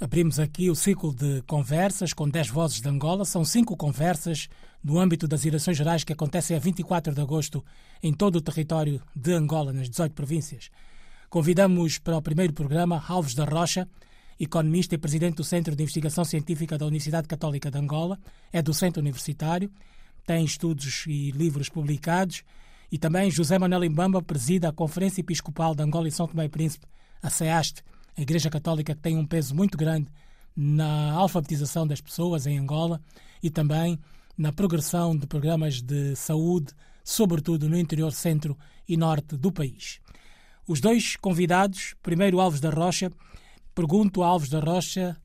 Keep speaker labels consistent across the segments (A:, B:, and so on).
A: Abrimos aqui o ciclo de conversas com 10 vozes de Angola. São cinco conversas no âmbito das eleições gerais que acontecem a 24 de agosto em todo o território de Angola, nas 18 províncias. Convidamos para o primeiro programa Alves da Rocha, economista e presidente do Centro de Investigação Científica da Universidade Católica de Angola, é docente universitário, tem estudos e livros publicados, e também José Manuel Imbamba presida a Conferência Episcopal de Angola e São Tomé e Príncipe, a CEAST, a Igreja Católica tem um peso muito grande na alfabetização das pessoas em Angola e também na progressão de programas de saúde, sobretudo no interior centro e norte do país. Os dois convidados, primeiro Alves da Rocha, pergunto a Alves da Rocha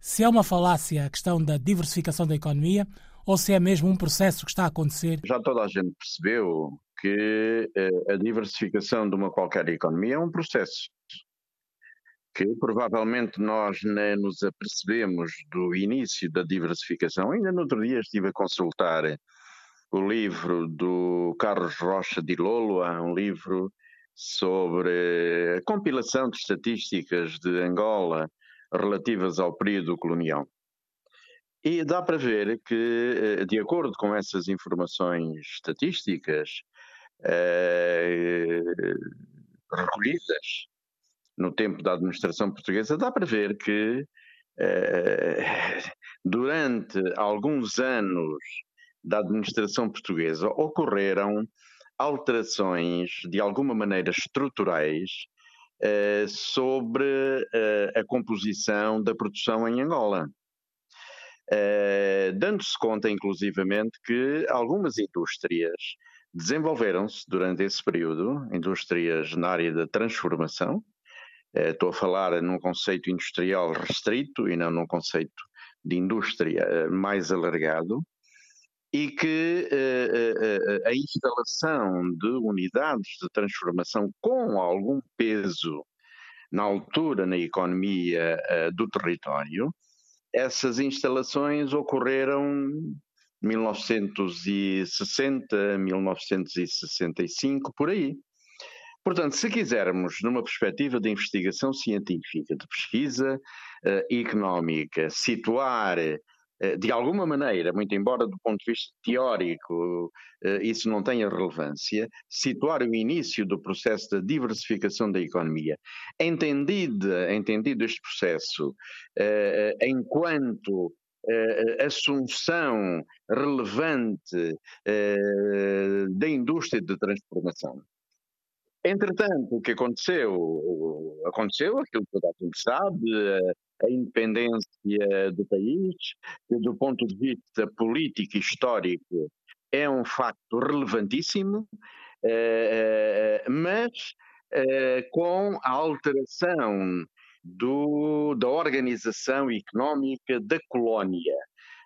A: se é uma falácia a questão da diversificação da economia ou se é mesmo um processo que está a acontecer.
B: Já toda a gente percebeu que eh, a diversificação de uma qualquer economia é um processo que provavelmente nós nem nos apercebemos do início da diversificação. Ainda no outro dia estive a consultar o livro do Carlos Rocha de Lolo, um livro sobre a compilação de estatísticas de Angola relativas ao período colonial. E dá para ver que, eh, de acordo com essas informações estatísticas eh, recolhidas no tempo da administração portuguesa, dá para ver que eh, durante alguns anos da administração portuguesa ocorreram alterações de alguma maneira estruturais eh, sobre eh, a composição da produção em Angola. Dando-se conta, inclusivamente, que algumas indústrias desenvolveram-se durante esse período, indústrias na área da transformação, eh, estou a falar num conceito industrial restrito e não num conceito de indústria eh, mais alargado, e que uh, a instalação de unidades de transformação com algum peso na altura na economia do território, essas instalações ocorreram 1960, 1965, por aí. Portanto, se quisermos, numa perspectiva de investigação científica, de pesquisa uh, económica, situar uh, de alguma maneira, muito embora do ponto de vista teórico uh, isso não tenha relevância, situar o início do processo de diversificação da economia, entendido, entendido este processo enquanto assunção relevante da indústria de transformação. Entretanto, o que aconteceu? Aconteceu aquilo que toda a gente sabe, a independência do país, que do ponto de vista político e histórico é um facto relevantíssimo, eh, mas eh, com a alteração do, da organização económica da colónia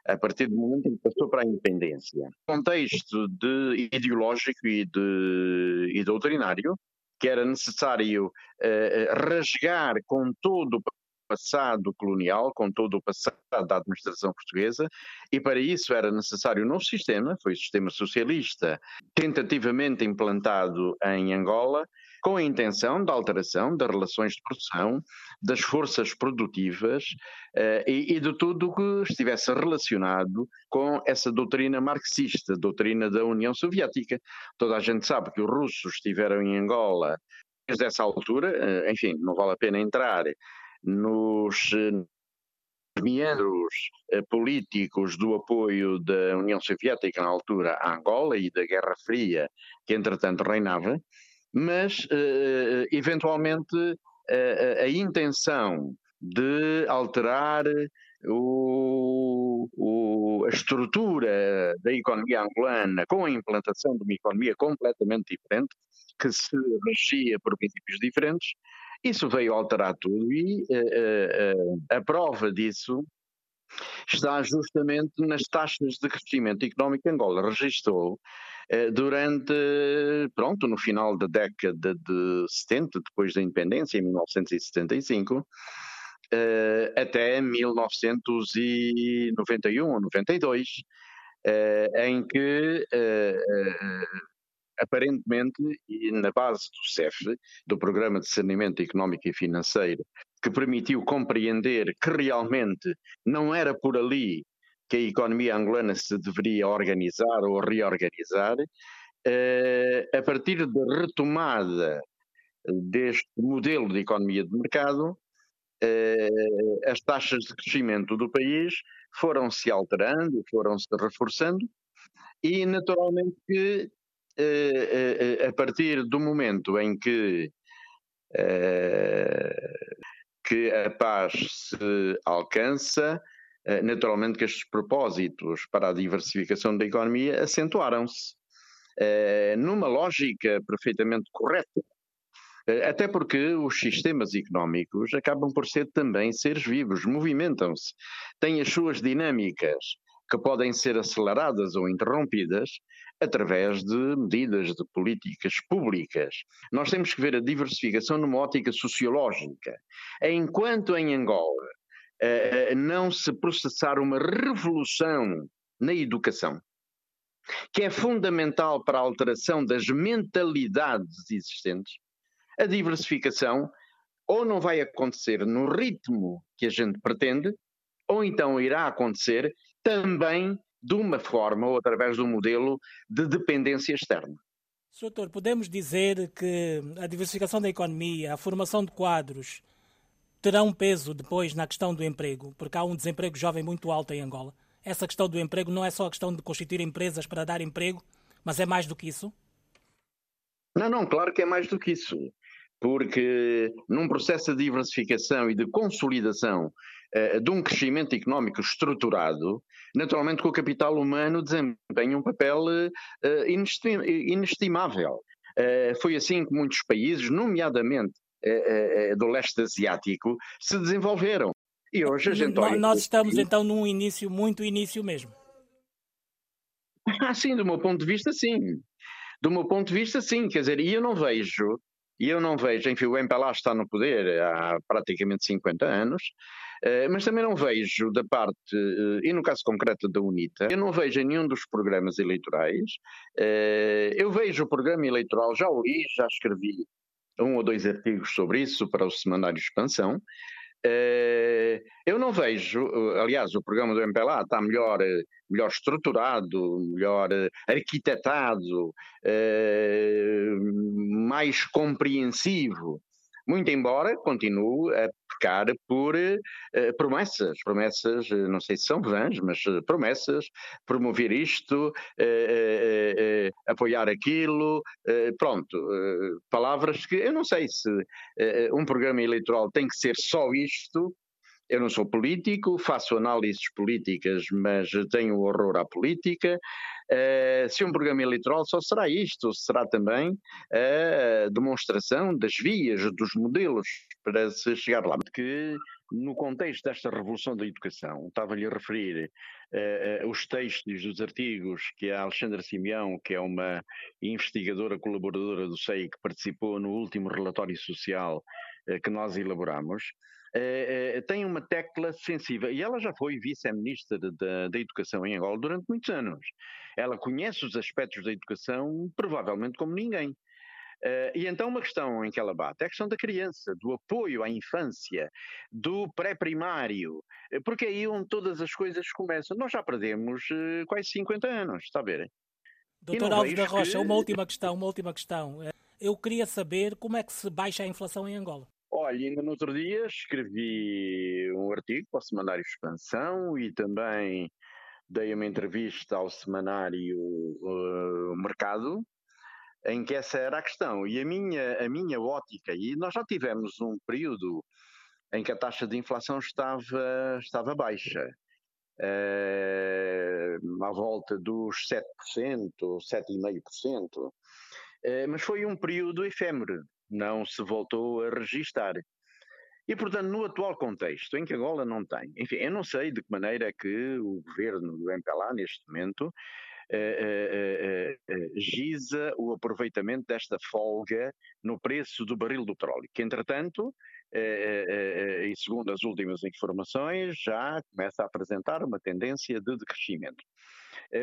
B: a partir do momento em que passou para a independência. Contexto de ideológico e, de, e doutrinário, que era necessário uh, rasgar com todo o passado colonial, com todo o passado da administração portuguesa, e para isso era necessário um novo sistema, foi o sistema socialista, tentativamente implantado em Angola, com a intenção da alteração das relações de produção, das forças produtivas uh, e, e, de tudo que estivesse relacionado com essa doutrina marxista, doutrina da União Soviética. Toda a gente sabe que os russos estiveram em Angola desde essa altura, uh, enfim, não vale a pena entrar nos meandros uh, políticos do apoio da União Soviética na altura à Angola e da Guerra Fria que entretanto reinava, mas uh, eventualmente uh, a intenção de alterar o, o, a estrutura da economia angolana com a implantação de uma economia completamente diferente, que se regia por princípios diferentes, isso veio alterar tudo e uh, a prova disso está justamente nas taxas de crescimento económico que Angola registrou durante, pronto, no final da década de 70, depois da independência, em 1975, eh, até 1991 ou 92, eh, em que aparentemente, e na base do CEF, do Programa de Saneamento Económico e Financeiro, que permitiu compreender que realmente não era por ali que a economia angolana se deveria organizar ou reorganizar, eh, a partir da retomada deste modelo de economia de mercado, eh, as taxas de crescimento do país foram se alterando, foram se reforçando, e naturalmente que eh, a partir do momento em que que a paz se alcança, naturalmente que estes propósitos para a diversificação da economia acentuaram-se. Eh, numa lógica perfeitamente correta. Eh, até porque os sistemas económicos acabam por ser também seres vivos, movimentam-se, têm as suas dinâmicas que podem ser aceleradas ou interrompidas através de medidas de políticas públicas. Nós temos que ver a diversificação numa ótica sociológica. Enquanto em Angola eh, não se processar uma revolução na educação, que é fundamental para a alteração das mentalidades existentes, a diversificação ou não vai acontecer no ritmo que a gente pretende, ou então irá acontecer também de uma forma ou através de um modelo de dependência externa.
A: Doutor, podemos dizer que a diversificação da economia, a formação de quadros, terá um peso depois na questão do emprego, porque há um desemprego jovem muito alto em Angola essa questão do emprego não é só a questão de constituir empresas para dar emprego, mas é mais do que isso?
B: Não, não, claro que é mais do que isso. Porque num processo de diversificação e de consolidação uh, de um crescimento económico estruturado, naturalmente que o capital humano desempenha um papel inestim inestimável. Uh, foi assim que muitos países, nomeadamente do leste asiático, se desenvolveram. E hoje a gente olha.
A: Nós estamos então num início, muito início mesmo.
B: Ah, sim, do meu ponto de vista, sim. Do meu ponto de vista, sim. Quer dizer, e eu não vejo, e eu não vejo, enfim, o MPLA está no poder há praticamente 50 anos, eh, mas também não vejo da parte, eh, e no caso concreto da UNITA, eu não vejo em nenhum dos programas eleitorais, eh, eu vejo o programa eleitoral, já o li, já escrevi um ou dois artigos sobre isso para o Semanário Expansão, eh, eu não vejo, eh, aliás, o programa do MPLA está melhor, eh, melhor estruturado, melhor arquitetado, mais compreensivo. Muito embora continue a pecar por uh, promessas, promessas, eh, não sei se são vãs, mas promessas, promover isto, uh, apoiar aquilo, pronto, palavras que eu não sei se um programa eleitoral tem que ser só isto, eu não sou político, faço análises políticas, mas tenho horror à política. Uh, se um programa eleitoral só será isto, será também a demonstração das vias, dos modelos para se chegar lá. Que no contexto desta revolução da educação, estava-lhe a referir uh, os textos dos artigos que a Alexandra Simeão, que é uma investigadora colaboradora do SEI, que participou no último relatório social que nós elaboramos, Uh, uh, tem uma tecla sensível e ela já foi vice-ministra da, da Educação em Angola durante muitos anos. Ela conhece os aspectos da educação provavelmente como ninguém. Uh, e então uma questão em que ela bate é a questão da criança, do apoio à infância, do pré-primário, porque é aí onde todas as coisas começam. Nós já perdemos quase 50 anos, está a ver?
A: Doutor Alves da Rocha, que... uma última questão, uma última questão. Eu queria saber como é que se baixa a inflação em Angola.
B: Olha, ainda no outro dia escrevi um artigo para o Semanário Expansão e também dei uma entrevista ao Semanário uh, Mercado, em que essa era a questão. E a minha, a minha ótica, e nós já tivemos um período em que a taxa de inflação estava, estava baixa, uh, à volta dos 7%, 7,5%, uh, mas foi um período efêmero não se voltou a registar. E, portanto, no atual contexto, em que Angola não tem, enfim, eu não sei de que maneira é que o governo do MPLA, neste momento, eh, eh, eh, giza o aproveitamento desta folga no preço do barril do petróleo, que, entretanto, e segundo as últimas informações, já começa a apresentar uma tendência de decrescimento.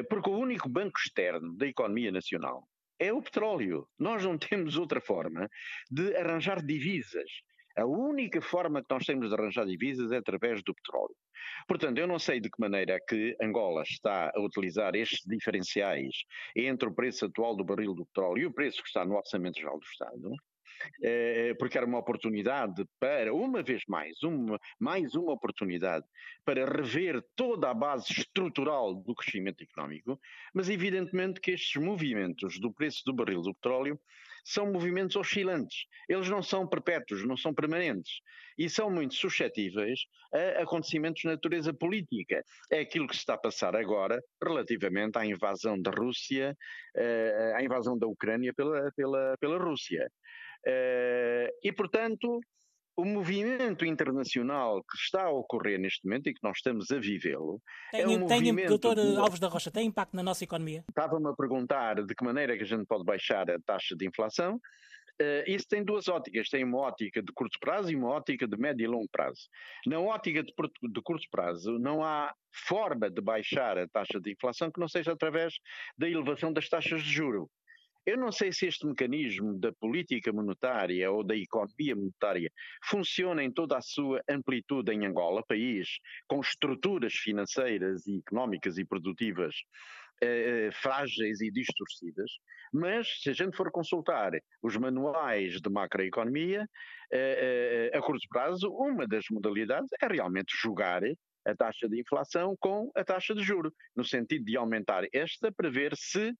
B: Porque o único banco externo da economia nacional é o petróleo. Nós não temos outra forma de arranjar divisas. A única forma que nós temos de arranjar divisas é através do petróleo. Portanto, eu não sei de que maneira é que Angola está a utilizar estes diferenciais entre o preço atual do barril do petróleo e o preço que está no Orçamento Geral do Estado, porque era uma oportunidade para, uma vez mais, uma, mais uma oportunidade para rever toda a base estrutural do crescimento económico, mas evidentemente que estes movimentos do preço do barril do petróleo são movimentos oscilantes. Eles não são perpétuos, não são permanentes. E são muito suscetíveis a acontecimentos de natureza política. É aquilo que se está a passar agora relativamente à invasão da Rússia, eh, à invasão da Ucrânia pela, pela, pela Rússia. Eh, e, portanto, o movimento internacional que está a ocorrer neste momento e que nós estamos a vivê-lo.
A: Tem, é um tem movimento doutor de... Alves da Rocha, tem impacto na nossa economia?
B: Estava-me a perguntar de que maneira que a gente pode baixar a taxa de inflação. Uh, isso tem duas óticas, tem uma ótica de curto prazo e uma ótica de médio e longo prazo. Na ótica de, de curto prazo, não há forma de baixar a taxa de inflação que não seja através da elevação das taxas de juro. Eu não sei se este mecanismo da política monetária ou da economia monetária funciona em toda a sua amplitude em Angola, país com estruturas financeiras e económicas e produtivas eh, eh, frágeis e distorcidas, mas se a gente for consultar os manuais de macroeconomia, eh, eh, a curto prazo, uma das modalidades é realmente jogar a taxa de inflação com a taxa de juro, no sentido de aumentar esta para ver se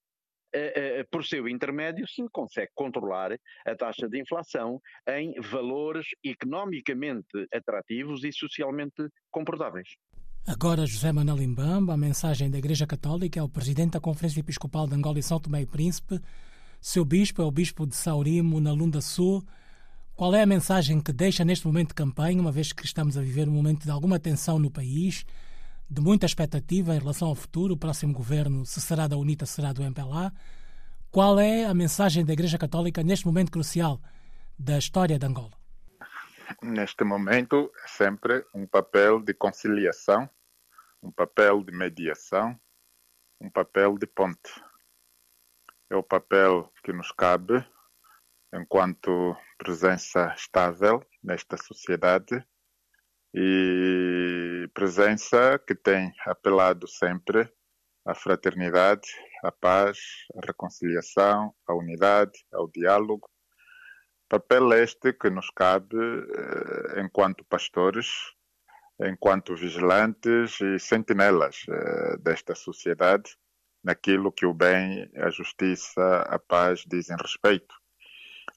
B: por seu intermédio, se consegue controlar a taxa de inflação em valores economicamente atrativos e socialmente comportáveis.
A: Agora, José Manuel a mensagem da Igreja Católica é o presidente da Conferência Episcopal de Angola e São Tomé e Príncipe. Seu bispo é o bispo de Saurimo, na Lunda Sul. Qual é a mensagem que deixa neste momento de campanha, uma vez que estamos a viver um momento de alguma tensão no país? De muita expectativa em relação ao futuro. O próximo governo, se será da UNITA, será do MPLA. Qual é a mensagem da Igreja Católica neste momento crucial da história de Angola?
C: Neste momento, é sempre um papel de conciliação, um papel de mediação, um papel de ponte. É o papel que nos cabe enquanto presença estável nesta sociedade e presença que tem apelado sempre à fraternidade, à paz, à reconciliação, à unidade, ao diálogo. Papel este que nos cabe eh, enquanto pastores, enquanto vigilantes e sentinelas eh, desta sociedade, naquilo que o bem, a justiça, a paz dizem respeito.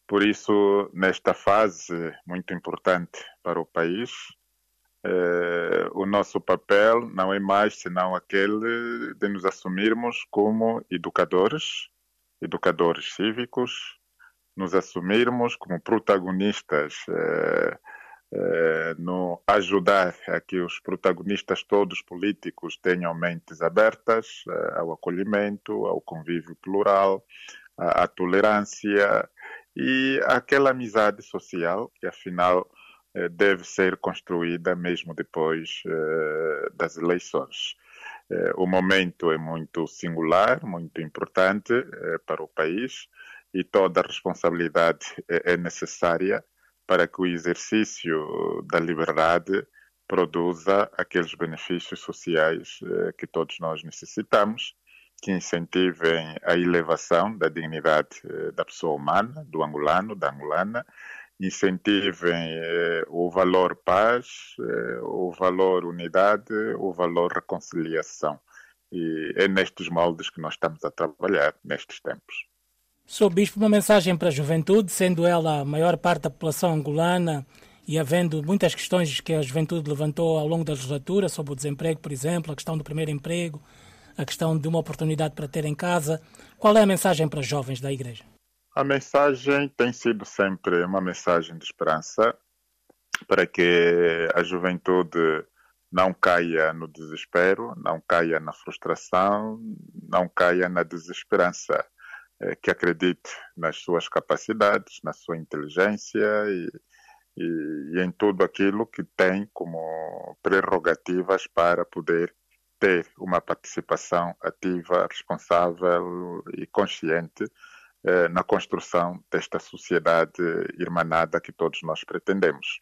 C: Por isso, nesta fase muito importante para o país, eh, o nosso papel não é mais senão aquele de nos assumirmos como educadores, educadores cívicos, nos assumirmos como protagonistas eh, eh, no ajudar a que os protagonistas todos políticos tenham mentes abertas eh, ao acolhimento, ao convívio plural, à, à tolerância e àquela amizade social que afinal deve ser construída mesmo depois eh, das eleições. Eh, o momento é muito singular, muito importante para o país e toda a responsabilidade é necessária para que o exercício da liberdade produza aqueles benefícios sociais que todos nós necessitamos, que incentivem a elevação da dignidade da pessoa humana, do angolano, da angolana, incentivem eh, o valor paz, eh, o valor unidade, o valor reconciliação. E é nestes moldes que nós estamos a trabalhar nestes tempos.
A: Sou Bispo, uma mensagem para a juventude, sendo ela a maior parte da população angolana e havendo muitas questões que a juventude levantou ao longo da legislatura, sobre o desemprego, por exemplo, a questão do primeiro emprego, a questão de uma oportunidade para ter em casa. Qual é a mensagem para os jovens da Igreja?
C: A mensagem tem sido sempre uma mensagem de esperança para que a juventude não caia no desespero, não caia na frustração, não caia na desesperança, eh, que acredite nas suas capacidades, na sua inteligência e, e, e em tudo aquilo que tem como prerrogativas para poder ter uma participação ativa, responsável e consciente eh, na construção desta sociedade irmanada que todos nós pretendemos.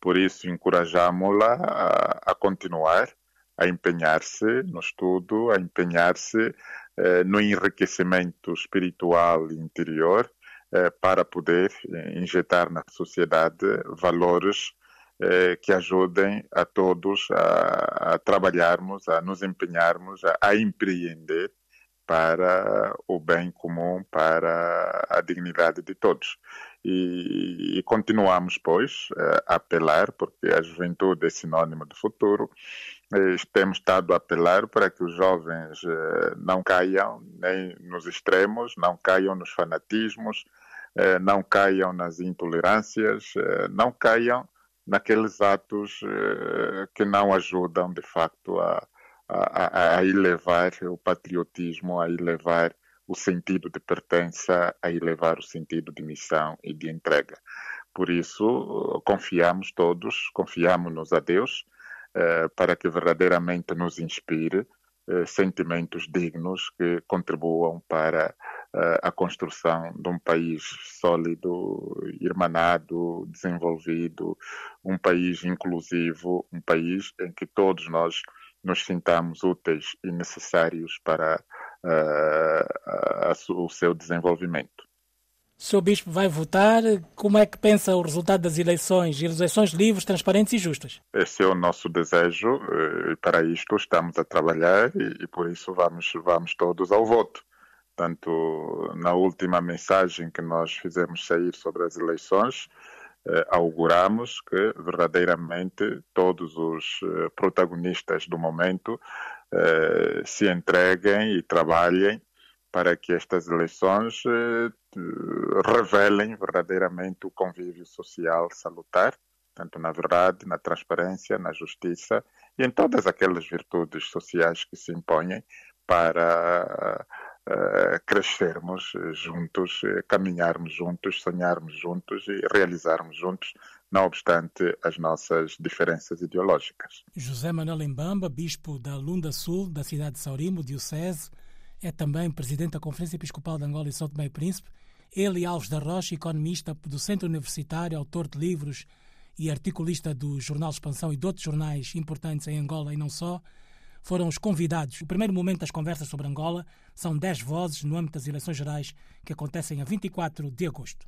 C: Por isso, encorajamos-la a, a, continuar a empenhar-se no estudo, a empenhar-se eh, no enriquecimento espiritual e interior, eh, para poder eh, injetar na sociedade valores eh, que ajudem a todos a, a, trabalharmos, a nos empenharmos, a, a empreender para o bem comum, para a dignidade de todos. E, e, continuamos, pois, a apelar, porque a juventude é sinônimo de futuro, temos estado a apelar para que os jovens não caiam nem nos extremos, não caiam nos fanatismos, não caiam nas intolerâncias, não caiam naqueles atos que não ajudam, de facto, a a, a elevar o patriotismo, a elevar o sentido de pertença, a elevar o sentido de missão e de entrega. Por isso, confiamos todos, confiamos-nos a Deus, eh, para que verdadeiramente nos inspire eh, sentimentos dignos que contribuam para eh, a construção de um país sólido, irmanado, desenvolvido, um país inclusivo, um país em que todos nós nos sintamos úteis e necessários para uh, o seu desenvolvimento.
A: O Sr. Bispo vai votar. Como é que pensa o resultado das eleições? Eleições livres, transparentes e justas?
C: Esse é o nosso desejo eh, e para isto estamos a trabalhar e, e por isso vamos, vamos todos ao voto. Tanto na última mensagem que nós fizemos sair sobre as eleições, auguramos que verdadeiramente todos os eh, protagonistas do momento eh, se entreguem e trabalhem para que estas eleições revelem verdadeiramente o convívio social salutar, tanto na verdade, na transparência, na justiça e em todas aquelas virtudes sociais que se impõem para crescermos juntos, caminharmos juntos, sonharmos juntos e realizarmos juntos, não obstante as nossas diferenças ideológicas.
A: José Manuel Embamba, bispo da Lunda Sul, da cidade de Saurimo, diocese, é também presidente da Conferência Episcopal de Angola e São Tomé e Príncipe. Ele Alves da Rocha, economista do Centro Universitário, autor de livros e articulista do Jornal Expansão e de outros jornais importantes em Angola e não só, foram os convidados. O primeiro momento das conversas sobre Angola são 10 vozes no âmbito das eleições gerais que acontecem a 24 de agosto.